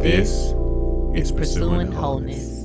This is Pursuing Wholeness.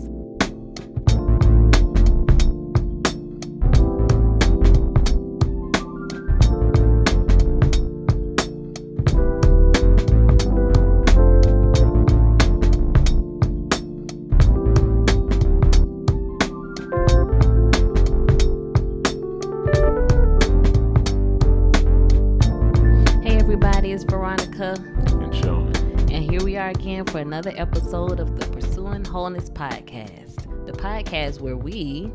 Another episode of the Pursuing Wholeness podcast. The podcast where we,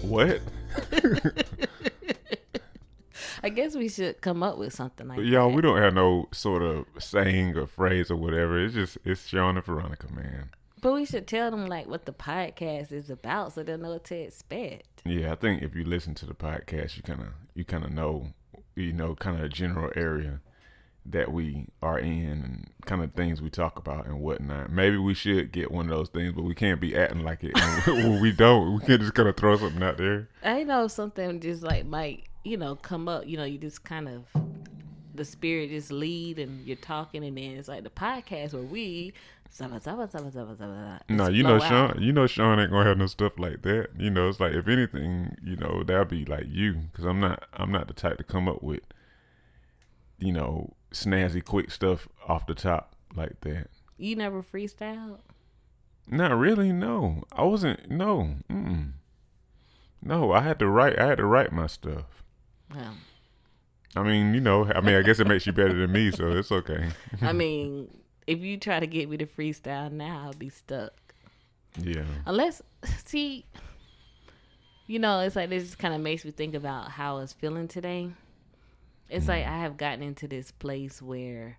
What? I guess we should come up with something like Y'all, that. we don't have no sort of saying or phrase or whatever. It's just it's Shawn and Veronica, man. But we should tell them like what the podcast is about so they'll know what to expect. Yeah, I think if you listen to the podcast, you kind of you kind of know, you know, kind of a general area that we are in and kind of things we talk about and whatnot. Maybe we should get one of those things, but we can't be acting like it when we don't. We can just kind of throw something out there. I know something just like might, you know, come up. You know, you just kind of the spirit just lead and you're talking and then it's like the podcast where we zaba, zaba, zaba, zaba, zaba, No, you know flow Shawn. out. You know Shawn ain't gonna have no stuff like that. You know, it's like if anything, you know, that'll be like you, because I'm not. I'm not the type to come up with, you know, snazzy quick stuff off the top like that. You never freestyled? Not really. No, I wasn't. No. Mm-mm. No, I had to write. I had to write my stuff. Well, I mean, you know. I mean, I guess it makes you better than me, so it's okay. I mean, if you try to get me to freestyle now, I'll be stuck. Yeah. Unless, see, you know, it's like this just kind of makes me think about how I was feeling today. It's like mm. I have gotten into this place where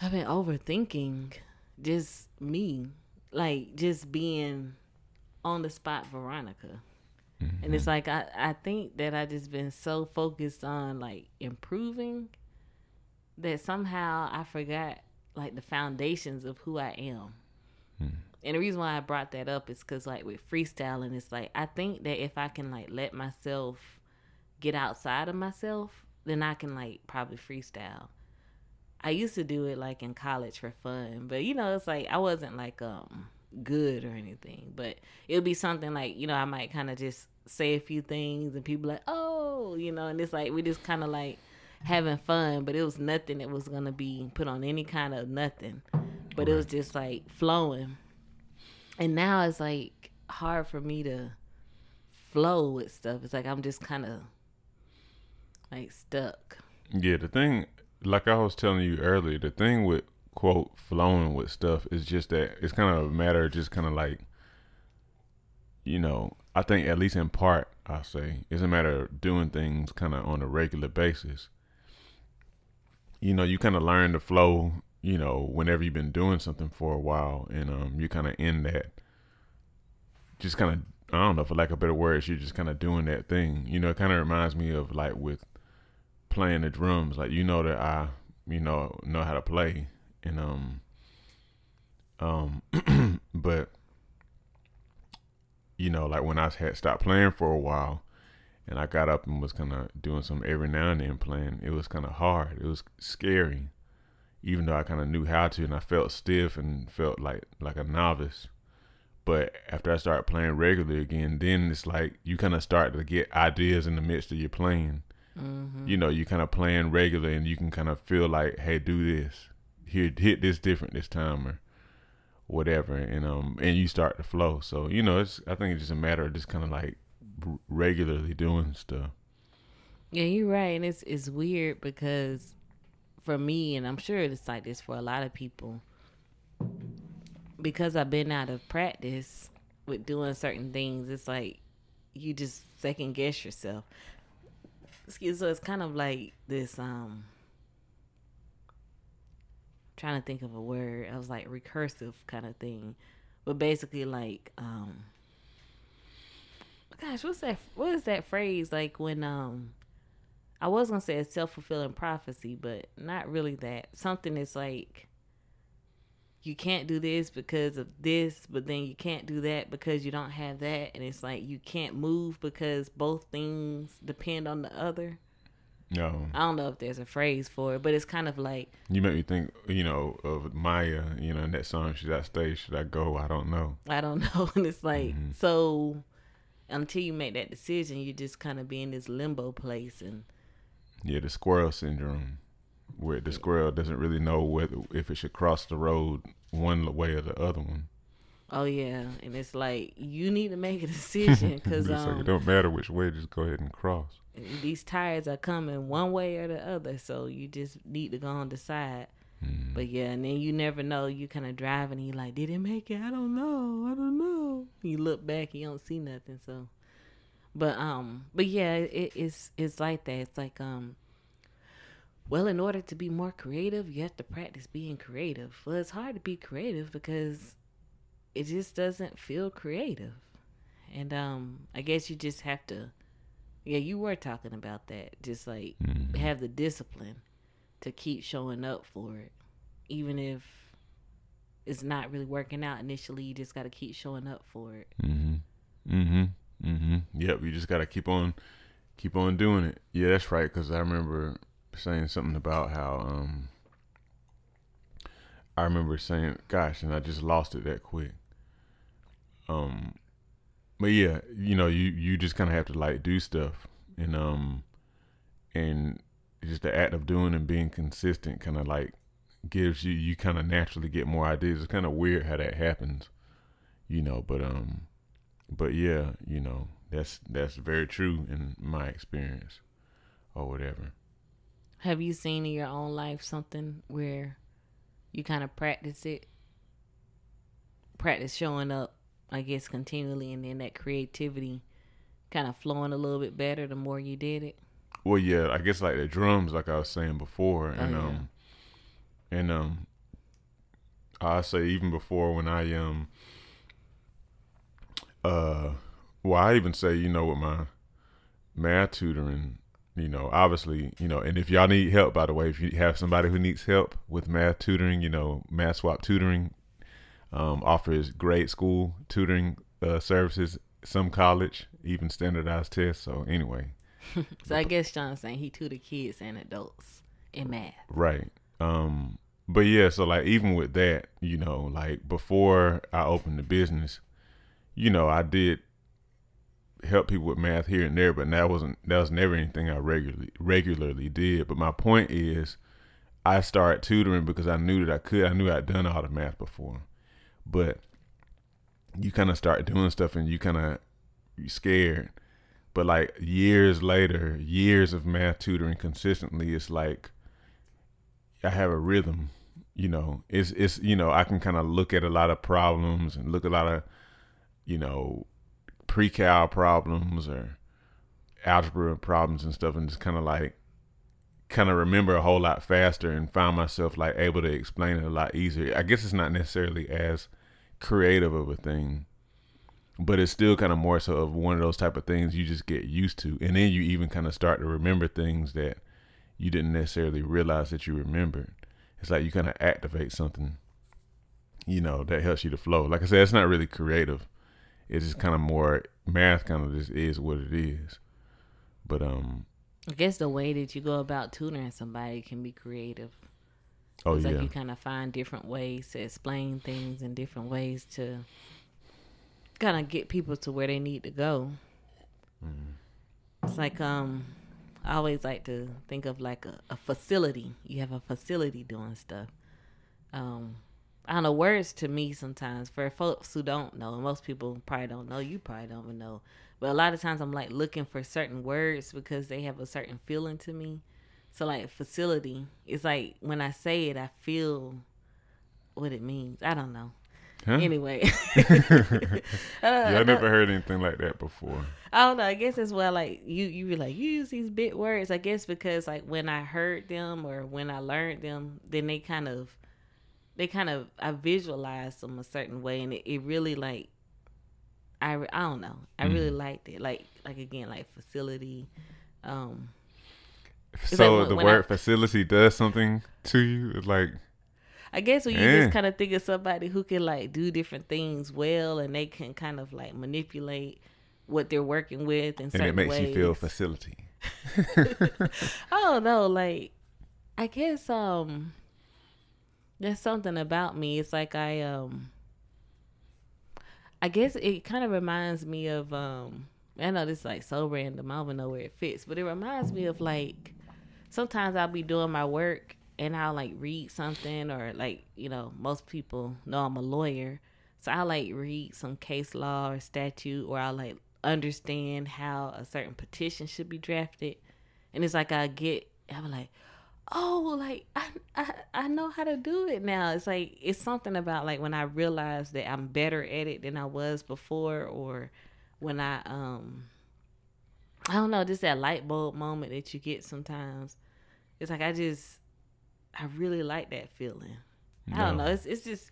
I've been overthinking just me, like just being on the spot Veronica. And it's mm-hmm. like I, I think that I just been so focused on like improving that somehow I forgot like the foundations of who I am. Hmm. And the reason why I brought that up is because, like, with freestyling, it's like I think that if I can like let myself get outside of myself, then I can like probably freestyle. I used to do it like in college for fun, but you know, it's like I wasn't like um good or anything, but it would be something like you know I might kind of just say a few things and people like oh you know, and it's like we just kind of like having fun, but it was nothing that was gonna be put on any kind of nothing, but it was just like flowing. And now it's like hard for me to flow with stuff. It's like I'm just kind of like stuck. Yeah, the thing, like I was telling you earlier, the thing with quote flowing with stuff is just that it's kind of a matter of just kind of like, you know, I think at least in part, I say it's a matter of doing things kind of on a regular basis. You know, you kind of learn to flow. You know, whenever you've been doing something for a while, and um, you kind of in that, just kind of I don't know, for lack of better words, you're just kind of doing that thing. You know, it kind of reminds me of like with playing the drums like you know that i you know know how to play and um um but you know like when i had stopped playing for a while and i got up and was kind of doing some every now and then playing it was kind of hard. It was scary even though i kind of knew how to and i felt stiff and felt like like a novice. But after i started playing regularly again then it's like you kind of start to get ideas in the midst of your playing you know, you kind of playing regular and you can kind of feel like, hey, do this, here, hit this different this time or whatever, and um, and you start to flow. So you know, it's I think it's just a matter of just kind of like regularly doing stuff. Yeah, you're right, and it's it's weird because for me, and I'm sure it's like this for a lot of people, because I've been out of practice with doing certain things. It's like you just second guess yourself. Excuse. So it's kind of like this. Um, trying to think of a word. I was like recursive kind of thing, but basically like um. Gosh, what's that? What is that phrase like when um I was gonna say a self fulfilling prophecy, but not really that. Something that's like you can't do this because of this, but then you can't do that because you don't have that, and it's like you can't move because both things depend on the other. No, I don't know if there's a phrase for it, but it's kind of like you make me think. You know of Maya. You know in that song. Should I stay? Should I go? I don't know. I don't know, and it's like Mhm. so until you make that decision, you just kind of be in this limbo place, and Yeah, the squirrel syndrome, where the squirrel doesn't really know whether if it should cross the road one way or the other one. oh yeah, and it's like you need to make a decision because It's like, um, it don't matter which way, just go ahead and cross. these tires are coming one way or the other, so you just need to go and decide. Mm. But yeah, and then you never know. You kind of drive and you like, did it make it? I don't know. I don't know. You look back, you don't see nothing. So, but um, but yeah, it, it's it's like that. It's like um, well, in order to be more creative, you have to practice being creative. Well, it's hard to be creative because it just doesn't feel creative, and um, I guess you just have to. Yeah, you were talking about that. Just like Mhm. have the discipline to keep showing up for it, even if it's not really working out initially. You just got to keep showing up for it. Mhm. Mhm. Mhm. Yep. You just gotta keep on, keep on doing it. Yeah, that's right. Because I remember saying something about how um. I remember saying, "Gosh," and I just lost it that quick. Um, but yeah, you know, you you just kind of have to like do stuff, and um, and just the act of doing and being consistent kind of like gives you you kind of naturally get more ideas. It's kind of weird how that happens, you know. But um, but yeah, you know, that's that's very true in my experience, or whatever. Have you seen in your own life something where you kind of practice it, practice showing up, I guess, continually, and then that creativity kind of flowing a little bit better the more you did it? Well, yeah, I guess like the drums, like I was saying before, and Oh, yeah. um, and um, I say even before when I um, uh, well, I even say you know with my math tutoring, you know, obviously, you know, and if y'all need help, by the way, if you have somebody who needs help with math tutoring, you know, Math Swap Tutoring um, offers grade school tutoring uh, services, some college, even standardized tests. So anyway, So I guess Shawn's saying he tutored kids and adults in math. Right. Um but yeah, so like even with that, you know, like before I opened the business, you know, I did help people with math here and there, but that wasn't that was never anything I regularly regularly did. But my point is I started tutoring because I knew that I could. I knew I'd done all the math before. But you kind of start doing stuff and you kind of you scared. But like years later, years of math tutoring consistently, it's like I have a rhythm. You know, it's it's you know I can kind of look at a lot of problems and look a lot of you know pre-cal problems or algebra problems and stuff, and just kind of like kind of remember a whole lot faster and find myself like able to explain it a lot easier. I guess it's not necessarily as creative of a thing, but it's still kind of more so of one of those type of things you just get used to, and then you even kind of start to remember things that you didn't necessarily realize that you remembered. It's like you kind of activate something, you know, that helps you to flow. Like I said, it's not really creative. It's just kind of more math. Kind of just is what it is. But um, I guess the way that you go about tutoring somebody can be creative. oh it's yeah, like you kind of find different ways to explain things and different ways to kind of get people to where they need to go. Mm-hmm. It's like um, I always like to think of like a, a facility. You have a facility doing stuff. Um, I don't know words to me sometimes for folks who don't know. and Most people probably don't know. You probably don't even know. But a lot of times I'm like looking for certain words because they have a certain feeling to me. So like facility, it's like when I say it, I feel what it means. I don't know. Huh? Anyway, I yeah, I I never uh, heard anything like that before. I don't know. I guess it's well, like you, you be like you use these big words. I guess because like when I heard them or when I learned them, then they kind of, they kind of I visualized them a certain way, and it, it really like, I re- I don't know. I really liked it. Like like again like facility, um, So like the when word I- facility does something to you. Like I guess when you Yeah. just kind of think of somebody who can like do different things well, and they can kind of like manipulate what they're working with in and it makes ways. you feel facility. I don't know, like I guess um there's something about me. It's like I um I guess it kind of reminds me of um I know this is like so random, I don't even know where it fits, but it reminds me of like sometimes I'll be doing my work and I'll like read something or like, you know, most people know I'm a lawyer. So I'll like read some case law or statute or I'll like understand how a certain petition should be drafted. And it's like I get I'm like, oh, like I, I I know how to do it now. It's like it's something about like when I realize that I'm better at it than I was before or when I um I don't know, just that light bulb moment that you get sometimes. It's like I just I really like that feeling. I don't know. It's it's just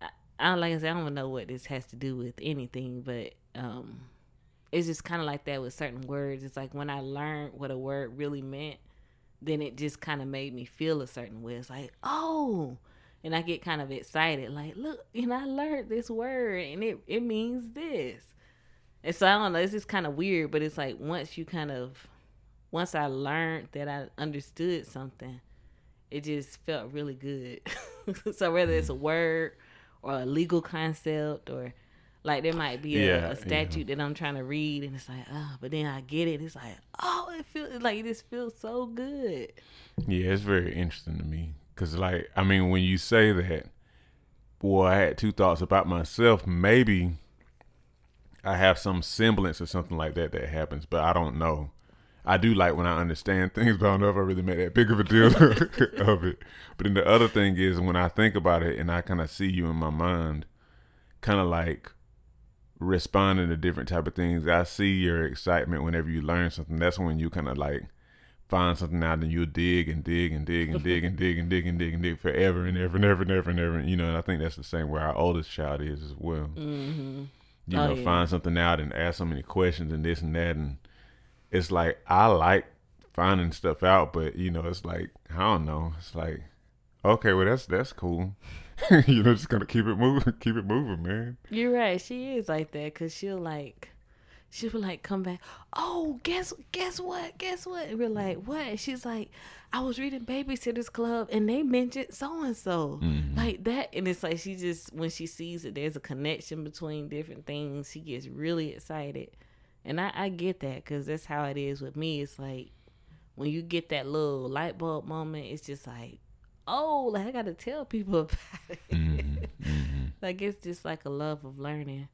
I, I don't like I said, I don't know what this has to do with anything, but um it's just kind of like that with certain words. It's like when I learned what a word really meant, then it just kind of made me feel a certain way. It's like, oh, and I get kind of excited. Like, look, and I learned this word and it it means this. And so I don't know. It's just kind of weird, but it's like once you kind of, once I learned that I understood something, it just felt really good. so whether it's a mm. word or a legal concept or like there might be a, Yeah, a statute that I'm trying to read and it's like, oh, but then I get it. It's like, oh, it feels like it just feels so good. Yeah, it's very interesting to me because, like, I mean, when you say that, boy, I had two thoughts about myself. Maybe I have some semblance or something like that that happens, but I don't know. I do like when I understand things, but I don't know if I really made that big of a deal of it. But then the other thing is when I think about it and I kind of see you in my mind, kind of like responding to different type of things. I see your excitement whenever you learn something. That's when you kind of like find something out and you'll dig and dig and dig and dig and dig and dig and dig and dig forever and ever and ever and ever and ever. You know, and I think that's the same where our oldest child is as well. Mm-hmm. You Oh, know, find something out and ask so many questions and this and that. And it's like, I like finding stuff out, but you know, it's like, I don't know. It's like, okay, well, that's, that's cool. you know, just gotta keep it moving, keep it moving, man. You're right. She is like that because she'll like, she'll be like, come back. Oh, guess guess what? Guess what? And we're like, what? And she's like, I was reading Babysitters Club and they mentioned so and so like that. And it's like she just when she sees that there's a connection between different things, she gets really excited. And I, I get that because that's how it is with me. It's like when you get that little light bulb moment, it's just like, oh, like I got to tell people about it. Mm-hmm. like it's just like a love of learning.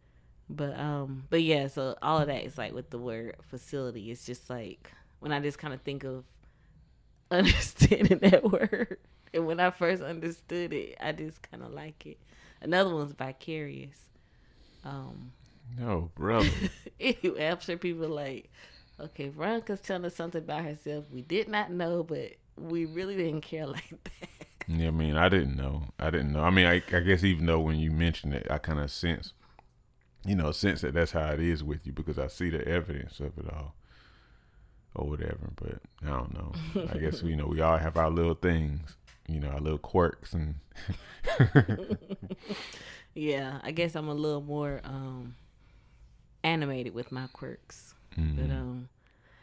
But um, but yeah, so all of that is like with the word facility. It's just like when I just kind of think of understanding that word, and when I first understood it, I just kind of like it. Another one's vicarious. Um, No, brother. anyway, I'm sure people like, okay, Veronica's telling us something about herself we did not know, but we really didn't care like that. Yeah, I mean, I didn't know. I didn't know. I mean, I, I guess even though when you mentioned it, I kind of sense, you know, sense that that's how it is with you because I see the evidence of it all, or whatever. But I don't know. I guess you know we all have our little things, you know, our little quirks, and Yeah, I guess I'm a little more um animated with my quirks. mm, But um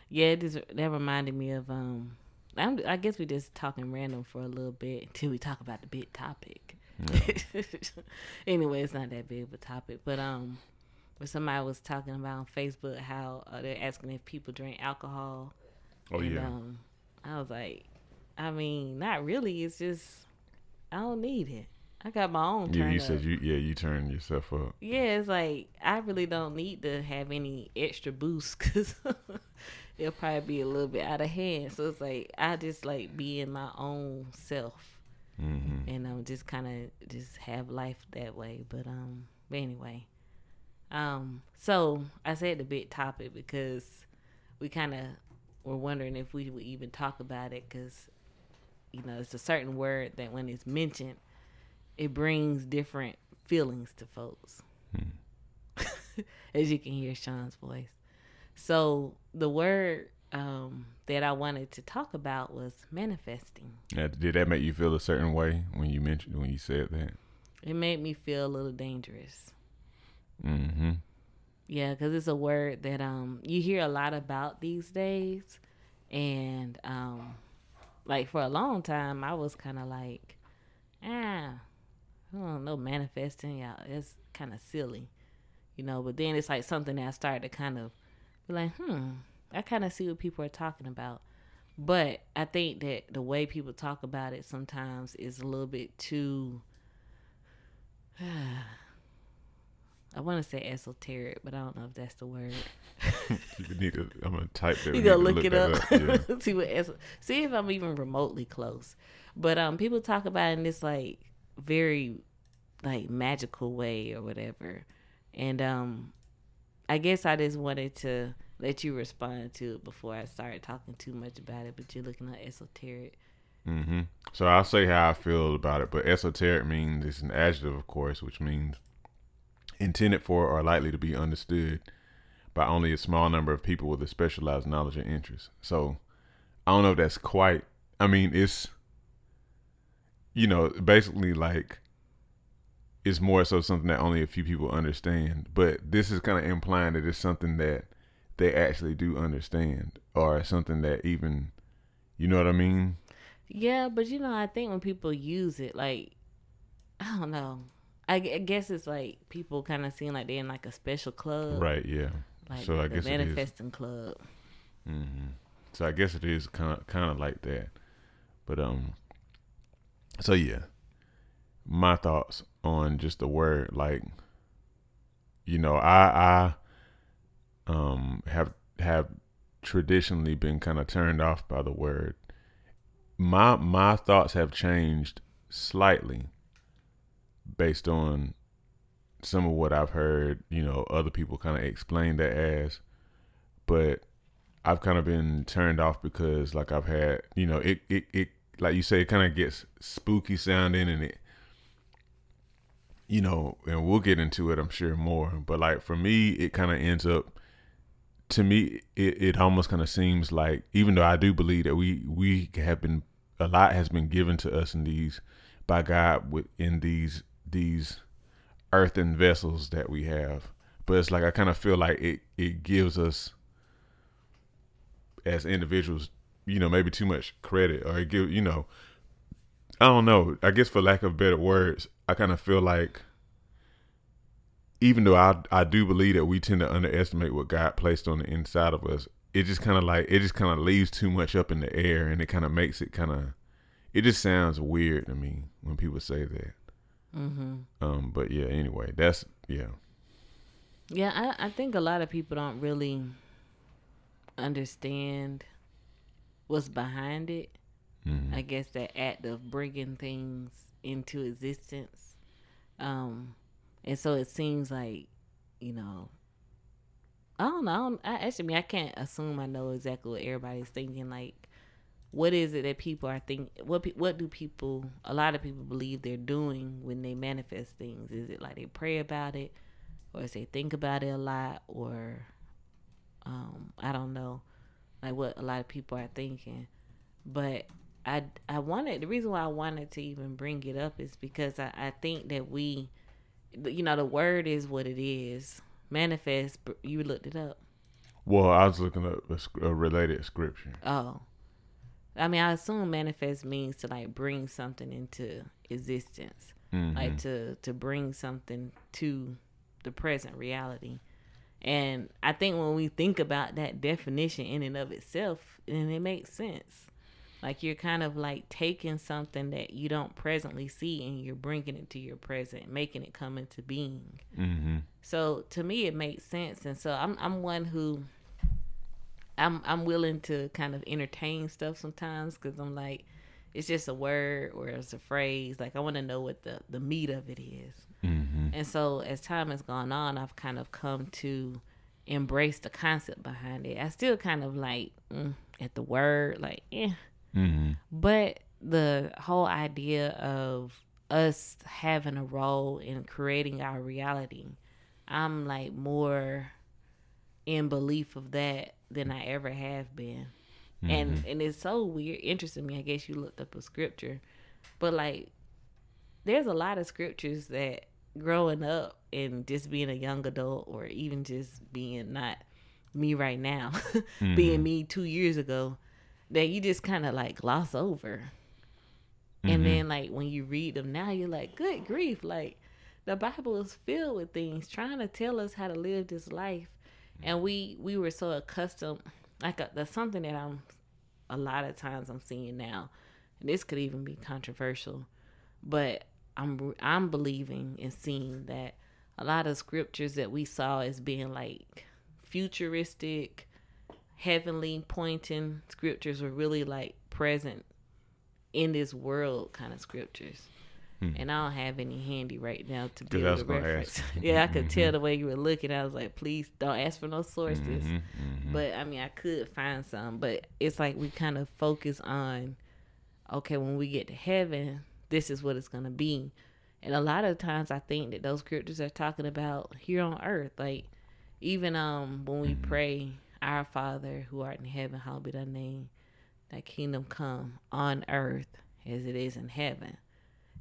yeah, it just that reminded me of um I'm, I guess we're just talking random for a little bit until we talk about the big topic. anyway, it's not that big of a topic, but um, where somebody was talking about on Facebook how uh, they're asking if people drink alcohol. oh and, yeah, Um, I was like, I mean, not really. It's just I don't need it. I got my own. yeah. You up. said you, yeah, you turned yourself up. Yeah, it's like I really don't need to have any extra boost because it'll probably be a little bit out of hand. So it's like I just like be in my own self hmm and I'm um just kind of just have life that way. But um, but anyway, um, so I said the big topic because we kind of were wondering if we would even talk about it because you know it's a certain word that when it's mentioned, it brings different feelings to folks. As you can hear Shawn's voice. So the word um, that I wanted to talk about was manifesting. Now, did that make you feel a certain way when you mentioned when you said that? It made me feel a little dangerous. Mm-hmm. Yeah, because it's a word that um you hear a lot about these days, And um like for a long time I was kinda like, ah, I don't know, manifesting, y'all. it's kinda silly. You know, but then it's like something that I started to kind of be like, hmm, I kinda see what people are talking about. But I think that the way people talk about it sometimes is a little bit too I want to say esoteric, but I don't know if that's the word. you need to. I'm gonna type that. You gonna look, look, it up. up. Yeah. see what es- see if I'm even remotely close. But um, people talk about it in this like very like magical way or whatever, and um, I guess I just wanted to let you respond to it before I started talking too much about it. But you're looking at esoteric. Mm-hmm. So I'll say how I feel about it. But esoteric means it's an adjective, of course, which means intended for or likely to be understood by only a small number of people with a specialized knowledge and interest. So I don't know if that's quite. I mean, it's you know basically like it's more so something that only a few people understand. But this is kind of implying that it's something that they actually do understand, or something that even you know what I mean. Yeah, but you know, I think when people use it, like I don't know. I, I guess it's like people kind of seem like they're in like a special club, right? Yeah. Like so I guess manifesting club. Mm-hmm. So I guess it is kind of kind of like that, but um. So yeah, my thoughts on just the word like, you know, I I um have have traditionally been kind of turned off by the word. My my thoughts have changed slightly based on some of what I've heard, you know, other people kind of explain that as, but I've kind of been turned off because like I've had, you know, it it, it like you say, it kind of gets spooky sounding and it, you know, and we'll get into it, I'm sure more. But like for me, it kind of ends up, to me, it, it almost kind of seems like, even though I do believe that we we have been a lot has been given to us in these by God within these these earthen vessels that we have. But it's like I kind of feel like it it gives us as individuals, you know, maybe too much credit or give you know I don't know. I guess for lack of better words, I kind of feel like even though I I do believe that we tend to underestimate what God placed on the inside of us, it just kind of like it just kind of leaves too much up in the air and it kind of makes it kind of it just sounds weird to me when people say that. Mm-hmm. Um, but yeah, anyway, that's yeah. Yeah, I, I think a lot of people don't really understand what's behind it. Mm-hmm. I guess that act of bringing things into existence. Um, and so it seems like, you know, I don't know. I, don't, I actually I mean I can't assume I know exactly what everybody's thinking. Like, what is it that people are thinking? what what do people a lot of people believe they're doing when they manifest things is it like they pray about it or is they think about it a lot or um i don't know like what a lot of people are thinking. But i i wanted the reason why i wanted to even bring it up is because i i think that we you know the word is what it is. Manifest you looked it up. Well i was looking up a, a related scripture. Oh. I mean, I assume manifest means to like bring something into existence, mm-hmm. like to to bring something to the present reality. And I think when we think about that definition in and of itself, then it makes sense. Like you're kind of like taking something that you don't presently see and you're bringing it to your present, making it come into being. Mm-hmm. So to me, it makes sense. And so I'm I'm one who I'm I'm willing to kind of entertain stuff sometimes because I'm like, it's just a word or it's a phrase. Like I want to know what the the meat of it is. Mm-hmm. And so as time has gone on, I've kind of come to embrace the concept behind it. I still kind of like mm, at the word, like yeah, mm-hmm. but the whole idea of us having a role in creating our reality, I'm like more in belief of that than I ever have been. Mm-hmm. And and it's so weird, interesting me. I guess you looked up a scripture, but like, there's a lot of scriptures that growing up and just being a young adult, or even just being not me right now, mm-hmm. being me two years ago, that you just kind of like gloss over. Mm-hmm. And then like when you read them now, you're like, good grief, like the Bible is filled with things trying to tell us how to live this life, and we we were so accustomed. Like a, uh, that's something that I'm a lot of times I'm seeing now, and this could even be controversial, but I'm I'm believing and seeing that a lot of scriptures that we saw as being like futuristic, heavenly pointing scriptures were really like present in this world kind of scriptures. Hmm. And I don't have any handy right now to be able to reference. yeah, I could mm-hmm. tell the way you were looking. I was like, please don't ask for no sources. Mm-hmm, mm-hmm. But I mean, I could find some. But it's like we kind of focus on, okay, when we get to heaven, this is what it's going to be. And a lot of times I think that those scriptures are talking about here on earth. Like, even um when we mm-hmm. pray, Our Father who art in heaven, hallowed be thy name, thy kingdom come on earth as it is in heaven.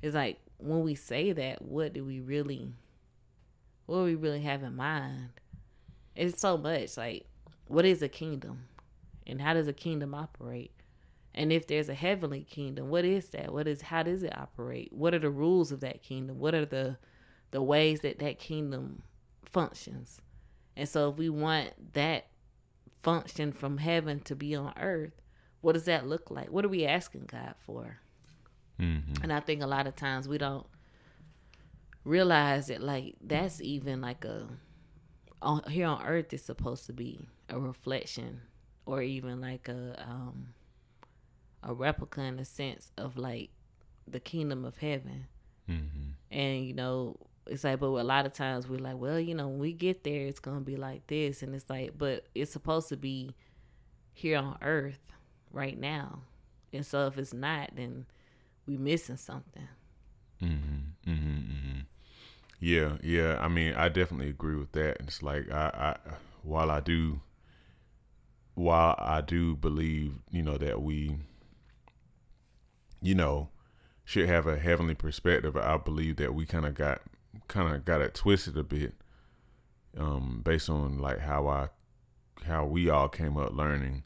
It's like when we say that, what do we really what do we really have in mind? It's so much like what is a kingdom? And how does a kingdom operate? And if there's a heavenly kingdom, what is that? What is how does it operate? What are the rules of that kingdom? What are the the ways that that kingdom functions? And so if we want that function from heaven to be on earth, what does that look like? What are we asking God for? Mm-hmm. And I think a lot of times we don't realize that like that's even like a on here on earth is supposed to be a reflection or even like a um a replica in a sense of like the kingdom of heaven. Mm-hmm. And you know, it's like, but a lot of times we're like, well, you know, when we get there, it's gonna be like this, and it's like, but it's supposed to be here on earth right now, and so if it's not, then we missing something. Mm-hmm, mm-hmm, mm-hmm. Yeah, yeah. I mean, I definitely agree with that. It's like I, I, while I do, while I do believe, you know, that we, you know, should have a heavenly perspective. I believe that we kind of got, kind of got it twisted a bit, um, based on like how I, how we all came up learning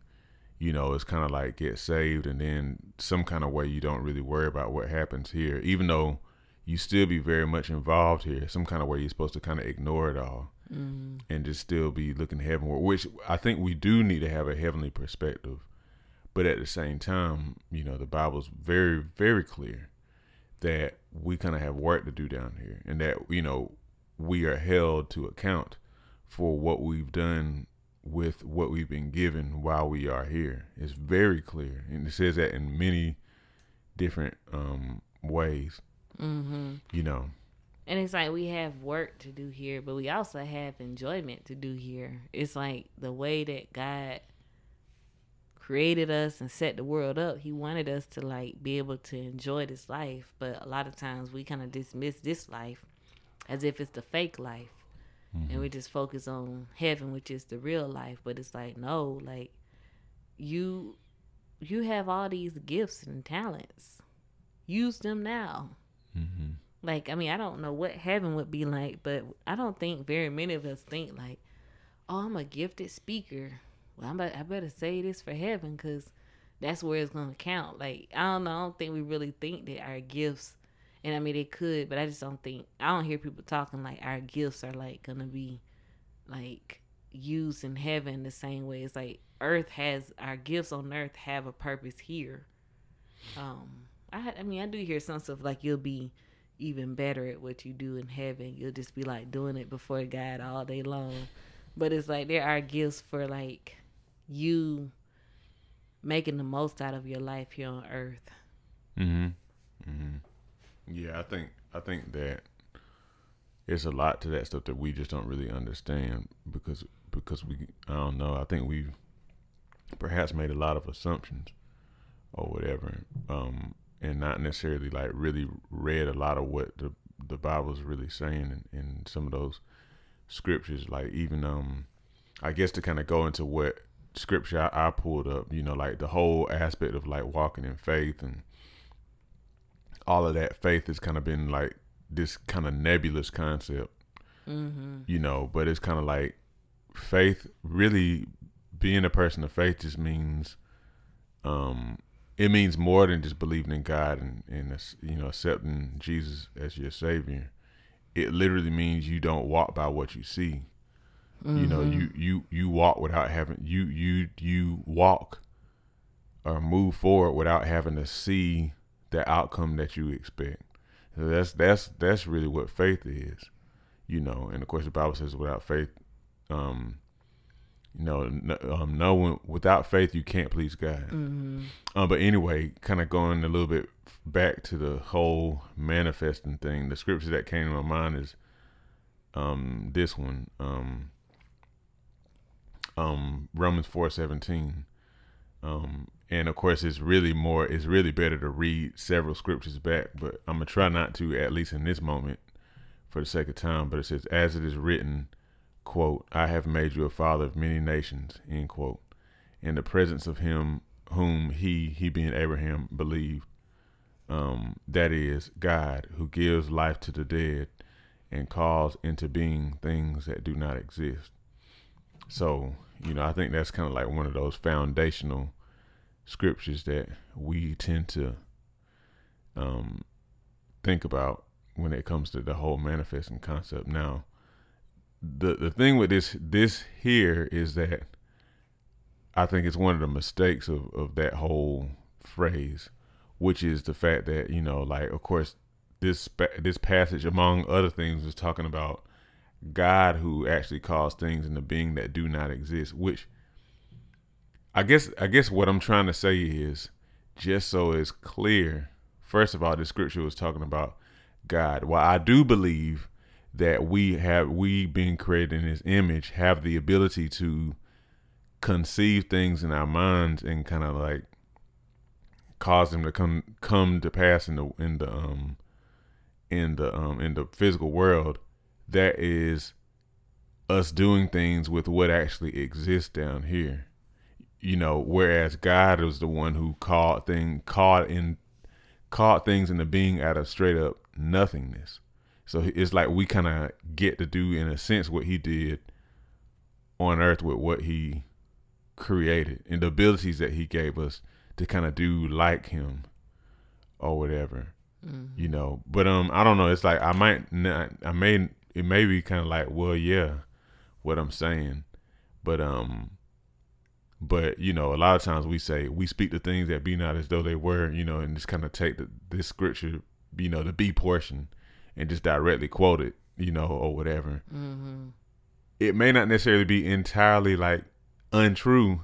you know, it's kind of like get saved and then some kind of way you don't really worry about what happens here, even though you still be very much involved here. Some kind of way you're supposed to kind of ignore it all mm. and just still be looking heavenward, which I think we do need to have a heavenly perspective. But at the same time, you know, the Bible's very, very clear that we kind of have work to do down here and that, you know, we are held to account for what we've done with what we've been given while we are here. It's very clear, and it says that in many different um, ways. Mm-hmm. You know, and it's like we have work to do here, but we also have enjoyment to do here. It's like the way that God created us and set the world up. He wanted us to like be able to enjoy this life, but a lot of times we kind of dismiss this life as if it's the fake life mm-hmm. and we just focus on heaven, which is the real life. But it's like no, like you you have all these gifts and talents. Use them now. Mm-hmm. Like I mean, I don't know what heaven would be like, but I don't think very many of us think like, oh, I'm a gifted speaker. Well, I'm about, I better say this for heaven because that's where it's gonna count. Like I don't know. I don't think we really think that our gifts and I mean, they could, but I just don't think I don't hear people talking like our gifts are like gonna be like used in heaven the same way. It's like Earth has our gifts on Earth have a purpose here. Um, I I mean, I do hear some stuff like you'll be even better at what you do in heaven. You'll just be like doing it before God all day long. But it's like there are gifts for like you making the most out of your life here on earth. Mm-hmm. Mhm. Yeah, I think I think that it's a lot to that stuff that we just don't really understand because because we I don't know. I think we've perhaps made a lot of assumptions or whatever um, and not necessarily like really read a lot of what the the Bible's really saying in, in some of those scriptures. Like even um I guess to kind of go into what scripture I, I pulled up you know like the whole aspect of like walking in faith and all of that faith has kind of been like this kind of nebulous concept, mm-hmm. you know. But it's kind of like faith. Really, being a person of faith just means um, it means more than just believing in God and, and you know accepting Jesus as your savior. It literally means you don't walk by what you see. Mm-hmm. You know, mm-hmm. you you you walk without having you you you walk or move forward without having to see the outcome that you expect. So that's that's that's really what faith is, you know. And of course, the Bible says, without faith, um, you know, no, um, no one without faith you can't please God. Mm-hmm. Um, but anyway, kind of going a little bit back to the whole manifesting thing. The scripture that came to my mind is um this one um um Romans four seventeen. Um, and of course it's really more it's really better to read several scriptures back but i'm gonna try not to at least in this moment for the sake of time. But it says as it is written quote i have made you a father of many nations end quote. In the presence of him whom he he being abraham believed um, that is god who gives life to the dead and calls into being things that do not exist. So you know i think that's kind of like one of those foundational scriptures that we tend to um, think about when it comes to the whole manifesting concept. Now, the the thing with this this here is that I think it's one of the mistakes of, of that whole phrase, which is the fact that you know, like, of course, this this passage, among other things, is talking about God who actually calls things into being that do not exist, which I guess I guess what I'm trying to say is just so it's clear. First of all, the scripture was talking about God. Well, I do believe that we have we being created in His image have the ability to conceive things in our minds and kind of like cause them to come come to pass in the in the um in the um in the physical world. That is us doing things with what actually exists down here you know, whereas God was the one who called thing called in called things into being out of straight up nothingness. So it's like we kind of get to do in a sense what he did on earth with what he created and the abilities that he gave us to kind of do like him or whatever. Mm-hmm. You know, but um I don't know, it's like I might not I may it may be kind of like, well, yeah, what I'm saying. But um but you know, a lot of times we say we speak the things that be not as though they were, you know, and just kind of take the, this scripture, you know, the B portion, and just directly quote it, you know, or whatever. Mm-hmm. It may not necessarily be entirely like untrue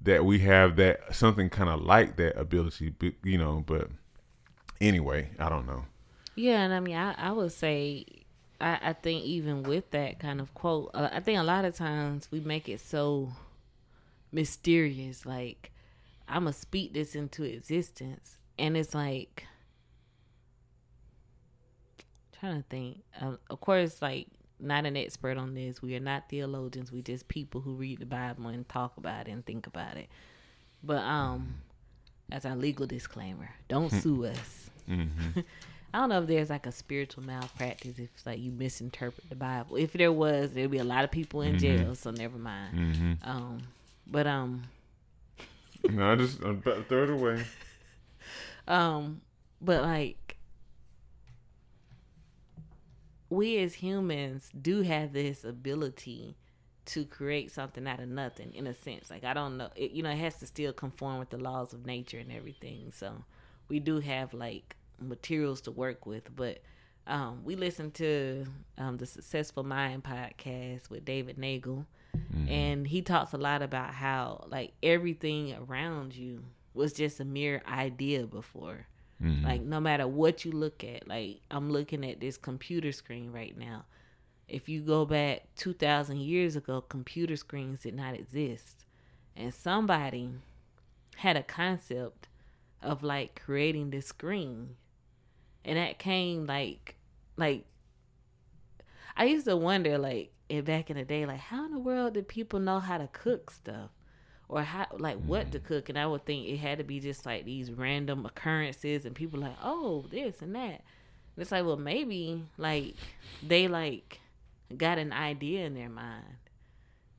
that we have that something kind of like that ability, you know. But anyway, I don't know. Yeah, and I mean, I, I would say I, I, think even with that kind of quote, uh, I think a lot of times we make it so mysterious. Like, I'm going to speak this into existence. And it's like, trying to think. Um, of course, like, not an expert on this. We are not theologians. We just people who read the Bible and talk about it and think about it. But um, as our legal disclaimer, don't hmm. sue us. Mm-hmm. I don't know if there's like a spiritual malpractice if it's like you misinterpret the Bible. If there was, there'd be a lot of people in mm-hmm. jail. So never mind. Mm-hmm. Um, but um No, I just I'm about to throw it away. Um, but like we as humans do have this ability to create something out of nothing in a sense. Like i don't know it, you know it has to still conform with the laws of nature and everything. So we do have like materials to work with. But um, we listen to um, the successful mind podcast with david nagel Mm-hmm. And he talks a lot about how like everything around you was just a mere idea before. Mm-hmm. Like no matter what you look at, like I'm looking at this computer screen right now. If you go back 2000 years ago, computer screens did not exist. And somebody had a concept of like creating this screen. And that came like like I used to wonder like and back in the day, like how in the world did people know how to cook stuff? Or how like what to mm. cook? And I would think it had to be just like these random occurrences and people like, Oh, this and that. And it's like, well maybe like they like got an idea in their mind.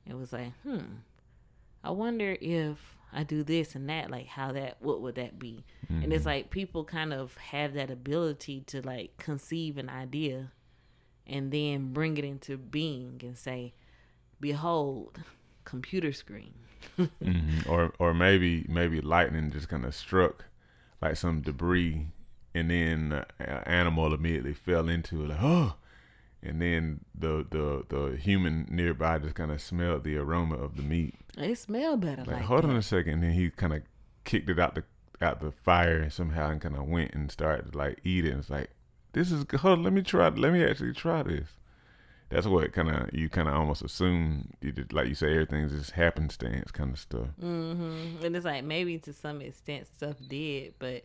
It was like, hmm, I wonder if I do this and that, like how that what would that be? Mm-hmm. And it's like people kind of have that ability to like conceive an idea and then bring it into being and say, Behold, computer screen. mm-hmm. Or or maybe maybe lightning just kind of struck like some debris, and then the animal immediately fell into it. Like oh, and then the the the human nearby just kind of smelled the aroma of the meat. It smelled better. Like, like hold that. on a second, and then he kind of kicked it out the out the fire somehow and kind of went and started to like eat it. And it's like this is hold on, let me try. Let me actually try this. That's what kind of you kind of almost assume, you did, like you say, everything's just happenstance kind of stuff. Mm-hmm. And it's like maybe to some extent stuff did, but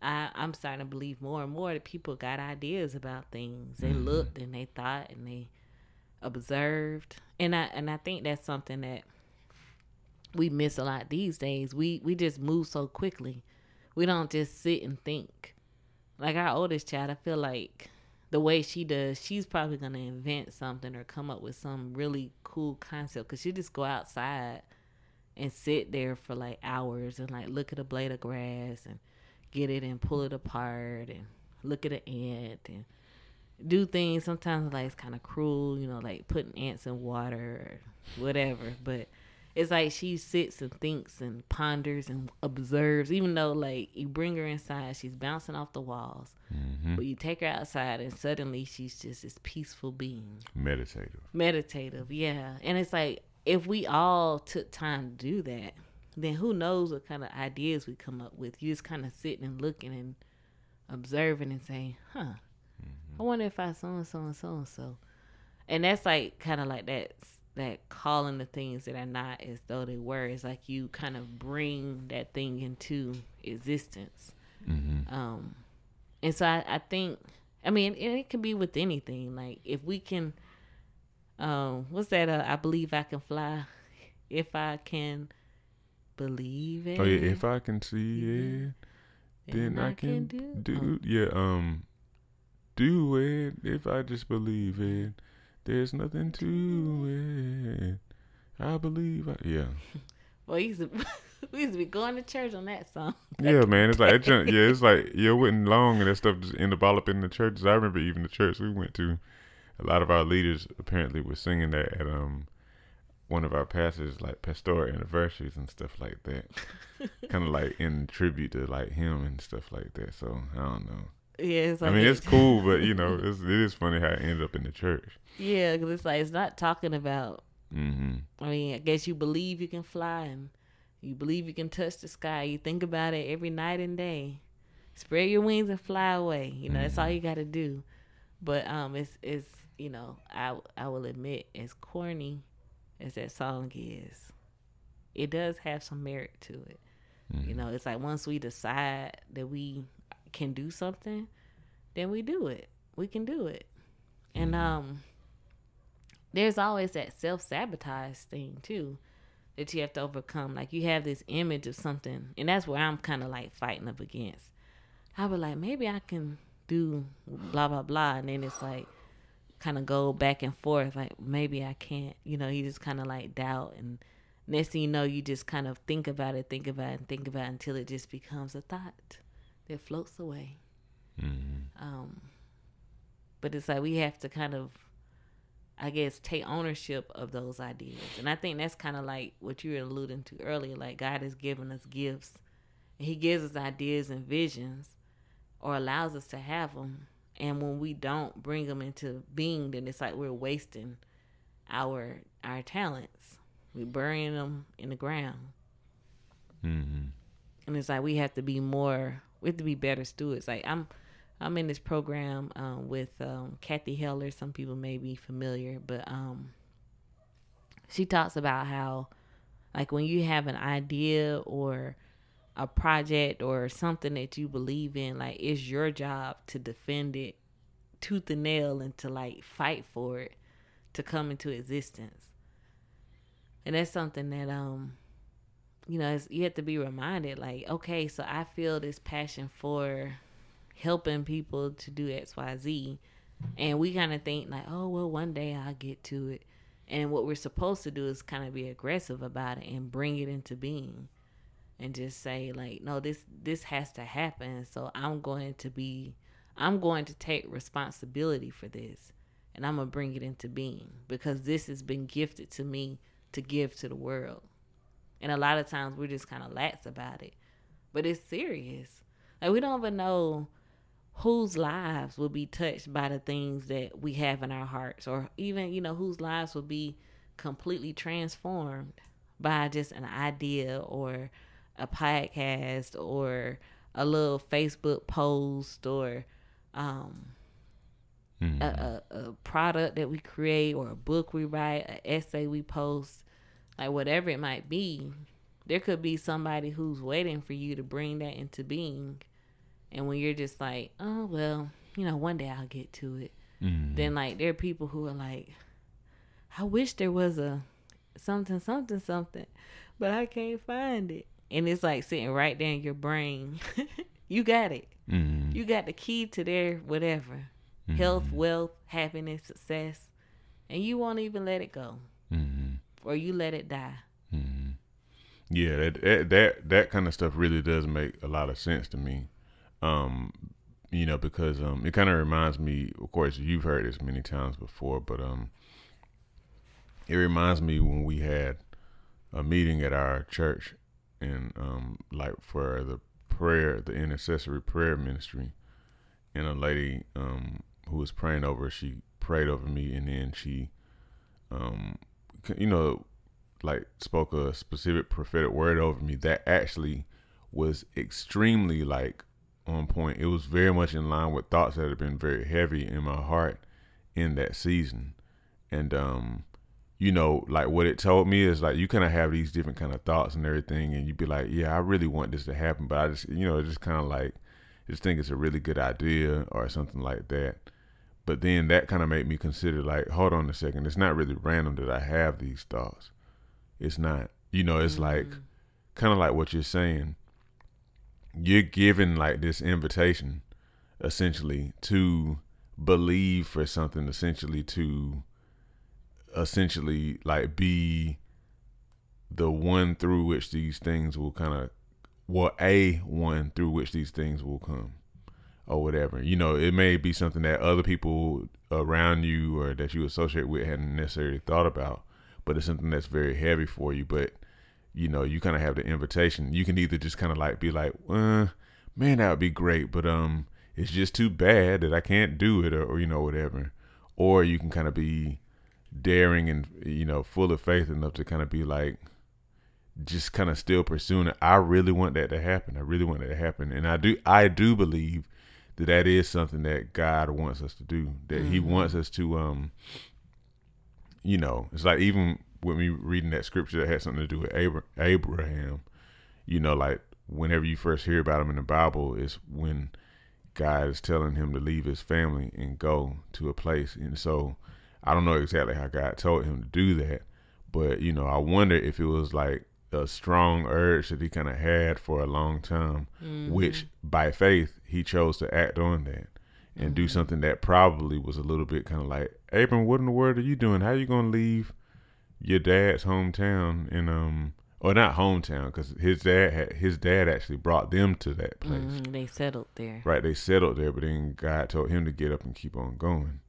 I, I'm starting to believe more and more that people got ideas about things. They mm-hmm. looked and they thought and they observed, and I and I think that's something that we miss a lot these days. We we just move so quickly. We don't just sit and think. Like our oldest child, I feel like the way she does, she's probably gonna invent something or come up with some really cool concept. Cause she just go outside and sit there for like hours and like look at a blade of grass and get it and pull it apart and look at an ant and do things. Sometimes like it's kind of cruel, you know, like putting ants in water or whatever. But it's like she sits and thinks and ponders and observes. Even though like you bring her inside, she's bouncing off the walls. Mm-hmm. But you take her outside and suddenly she's just this peaceful being. Meditative. Meditative, yeah. And it's like if we all took time to do that then who knows what kind of ideas we come up with. You just kind of sitting and looking and observing and saying, huh, mm-hmm. I wonder if I so and so and so and so. And that's like kind of like that that calling the things that are not as though they were. is like you kind of bring that thing into existence. Mm-hmm. Um, and so I, I think, I mean, it can be with anything. Like if we can, um, what's that? Uh, I believe I can fly. If I can believe it. Oh yeah, if I can see it, then, then I, I, can, can do, do oh. yeah, um do it if I just believe it. There's nothing to it. I believe I yeah. well, we used, to, we used to be going to church on that song. yeah, man. It's like it, yeah, it's like yeah, it wasn't long and that stuff just ended up all up in the churches. I remember even the church we went to. A lot of our leaders apparently were singing that at um one of our pastors like pastoral anniversaries and stuff like that. kind of like in tribute to like him and stuff like that. So I don't know. Yeah, like I mean it's cool, but you know it's, it is funny how it ended up in the church. Yeah, because it's like it's not talking about. Mm-hmm. I mean, I guess you believe you can fly and you believe you can touch the sky. You think about it every night and day. Spread your wings and fly away. You know mm-hmm. that's all mm-hmm. you got to do. But um, it's it's you know I I will admit as corny as that song is, it does have some merit to it. Mm-hmm. You know, it's like once we decide that we can do something, then we do it. We can do it. And mm-hmm. um there's always that self sabotage thing too that you have to overcome. Like you have this image of something, and that's where I'm kind of like fighting up against. I was like, maybe I can do blah blah blah, and then it's like, kind of go back and forth like maybe I can't you know you just kind of like doubt and next thing you know you just kind of think about it think about it and think about it until it just becomes a thought that floats away. Mm-hmm. um but it's like we have to kind of I guess take ownership of those ideas. And I think that's kind of like what you were alluding to earlier like God has given us gifts. And he gives us ideas and visions or allows us to have them and when we don't bring them into being then it's like we're wasting our our talents. We're burying them in the ground. Mm-hmm. and it's like we have to be more we have to be better stewards like i'm i'm in this program um, with um, cathy heller some people may be familiar but um, she talks about how like when you have an idea or a project or something that you believe in, like it's your job to defend it tooth and nail and to like fight for it to come into existence. And that's something that um you know, you have to be reminded like, okay, so I feel this passion for helping people to do XYZ and we kind of think like, oh, well, one day I'll get to it. And what we're supposed to do is kind of be aggressive about it and bring it into being and just say like no this this has to happen. So i'm going to be i'm going to take responsibility for this and i'm going to bring it into being because this has been gifted to me to give to the world and a lot of times we're just kind of lax about it. But it's serious. Like we don't even know whose lives will be touched by the things that we have in our hearts or even you know whose lives will be completely transformed by just an idea or a podcast or a little Facebook post or um, mm-hmm. a, a, a, product that we create or a book we write, an essay we post, like whatever it might be, there could be somebody who's waiting for you to bring that into being. And when you're just like, oh, well, you know, one day I'll get to it. Mm-hmm. Then, like, there are people who are like, I wish there was a something, something, something, but I can't find it and it's like sitting right there in your brain. you got it. Mm-hmm. You got the key to their whatever mm-hmm. health, wealth, happiness, success, and you won't even let it go. Or you let it die. Mm-hmm. Yeah, that, that that that kind of stuff really does make a lot of sense to me. Um, you know, because um, it kind of reminds me. Of course, you've heard this many times before, but um, it reminds me when we had a meeting at our church and um, like for the prayer, the intercessory prayer ministry, and a lady um, who was praying over, she prayed over me, and then she, um, you know, like spoke a specific prophetic word over me that actually was extremely like on point. It was very much in line with thoughts that had been very heavy in my heart in that season, and um, you know, like what it told me is like you kind of have these different kind of thoughts and everything, and you'd be like, yeah, I really want this to happen, but I just, you know, just kind of like just think it's a really good idea or something like that. But then that kind of made me consider like, hold on a second, it's not really random that I have these thoughts. It's not, you know, it's mm-hmm. like kind of like what you're saying. You're given like this invitation, essentially, to believe for something, essentially to essentially like be the one through which these things will kind of well a one through which these things will come or whatever. You know it may be something that other people around you or that you associate with hadn't necessarily thought about but it's something that's very heavy for you. But you know you kind of have the invitation. You can either just kind of like be like uh, man that would be great but um it's just too bad that i can't do it or, or you know whatever. Or you can kind of be daring and you know full of faith enough to kind of be like just kind of still pursuing it. I really want that to happen. I really want that to happen. And i do i do believe that that is something that god wants us to do that mm-hmm. he wants us to um you know it's like even with me reading that scripture that had something to do with abraham you know like whenever you first hear about him in the bible is when god is telling him to leave his family and go to a place and so I don't know exactly how God told him to do that, but you know, I wonder if it was like a strong urge that he kind of had for a long time, mm-hmm. which by faith he chose to act on that and mm-hmm. do something that probably was a little bit kind of like, Abram, what in the world are you doing? How are you gonna leave your dad's hometown and um or not hometown because his dad had, his dad actually brought them to that place. Mm-hmm. They settled there. Right, they settled there, but then God told him to get up and keep on going.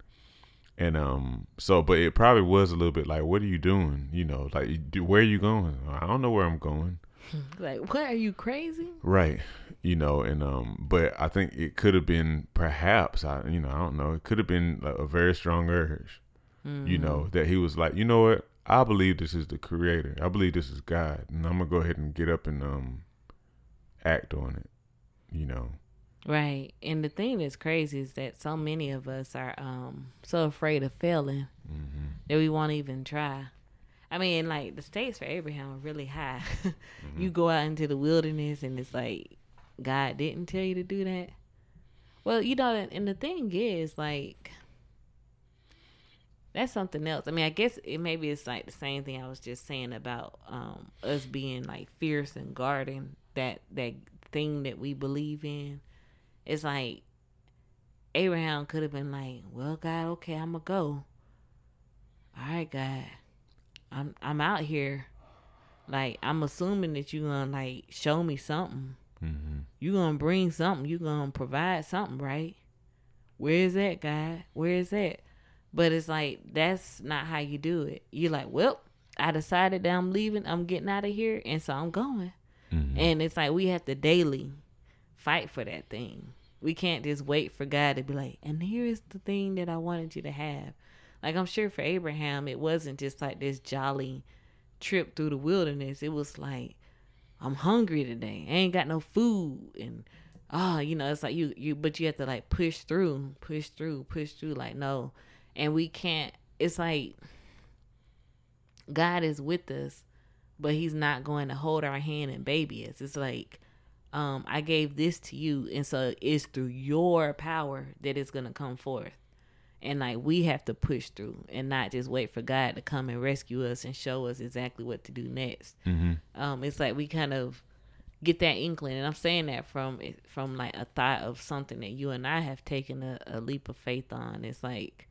And um, so, but it probably was a little bit like, "What are you doing?" You know, like, "Where are you going?" I don't know where I'm going. like, what are you crazy? Right. You know, and um, but I think it could have been perhaps I, you know, I don't know. It could have been a very strong urge. Mm-hmm. You know that he was like, you know what? I believe this is the creator. I believe this is God, and I'm gonna go ahead and get up and um, act on it. You know. Right. And the thing that's crazy is that so many of us are um so afraid of failing mm-hmm. that we won't even try. I mean, like the stakes for Abraham are really high. mm-hmm. You go out into the wilderness and it's like God didn't tell you to do that. Well, you know, and the thing is, like, that's something else. I mean, I guess it maybe it's like the same thing I was just saying about um, us being like fierce and guarding that that thing that we believe in it's like Abraham could have been like, "Well, God, okay, I'm gonna go. All right, God, I'm I'm out here. Like I'm assuming that you're gonna like show me something. Mm-hmm. You gonna bring something. You're gonna provide something, right? Where is that, God? Where is that? But it's like that's not how you do it. You're like, well, I decided that I'm leaving. I'm getting out of here, and so I'm going. Mm-hmm. And it's like we have to daily fight for that thing. We can't just wait for God to be like, and here is the thing that I wanted you to have. Like I'm sure for Abraham, it wasn't just like this jolly trip through the wilderness. It was like, I'm hungry today. I ain't got no food, and oh, you know, it's like you you, but you have to like push through, push through, push through. Like no, and we can't. It's like God is with us, but He's not going to hold our hand and baby us. It's like um, I gave this to you, and so it's through your power that it's gonna come forth. And like we have to push through and not just wait for God to come and rescue us and show us exactly what to do next. Mm-hmm. Um, it's like we kind of get that inkling, and I'm saying that from from like a thought of something that you and I have taken a, a leap of faith on. It's like,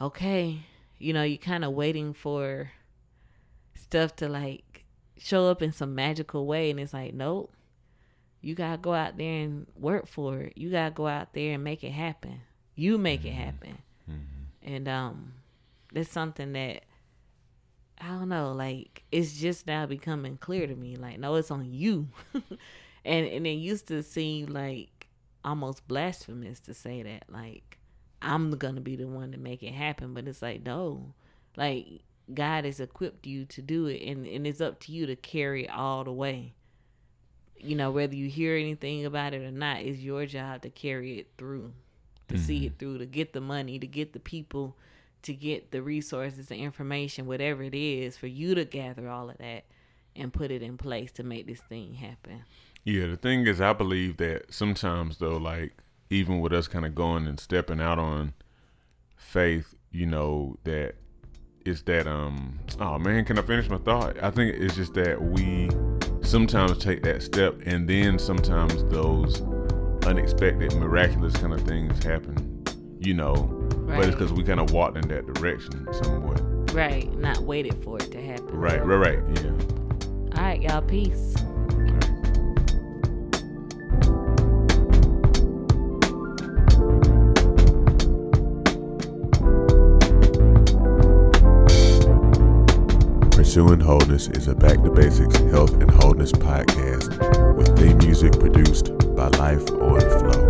okay, you know, you're kind of waiting for stuff to like show up in some magical way, and it's like, nope, you gotta go out there and work for it. You gotta go out there and make it happen. You make it happen. Mm-hmm. And um that's something that I don't know, like it's just now becoming clear to me. Like, no, it's on you. and and it used to seem like almost blasphemous to say that. Like, I'm gonna be the one to make it happen. But it's like, no. Like God has equipped you to do it and, and it's up to you to carry all the way you know, whether you hear anything about it or not, it's your job to carry it through, to mm-hmm. see it through, to get the money, to get the people, to get the resources, the information, whatever it is, for you to gather all of that and put it in place to make this thing happen. Yeah, the thing is, I believe that sometimes, though, like, even with us kind of going and stepping out on faith, you know, that it's that, um, oh man, can I finish my thought? I think it's just that we, sometimes take that step and then sometimes those unexpected miraculous kind of things happen you know? Right. but it's because we kind of walked in that direction somewhat. Right not waited for it to happen. Right right right yeah. All right y'all peace Pursuing Wholeness is a Back to Basics Health and Wholeness podcast with theme music produced by Life on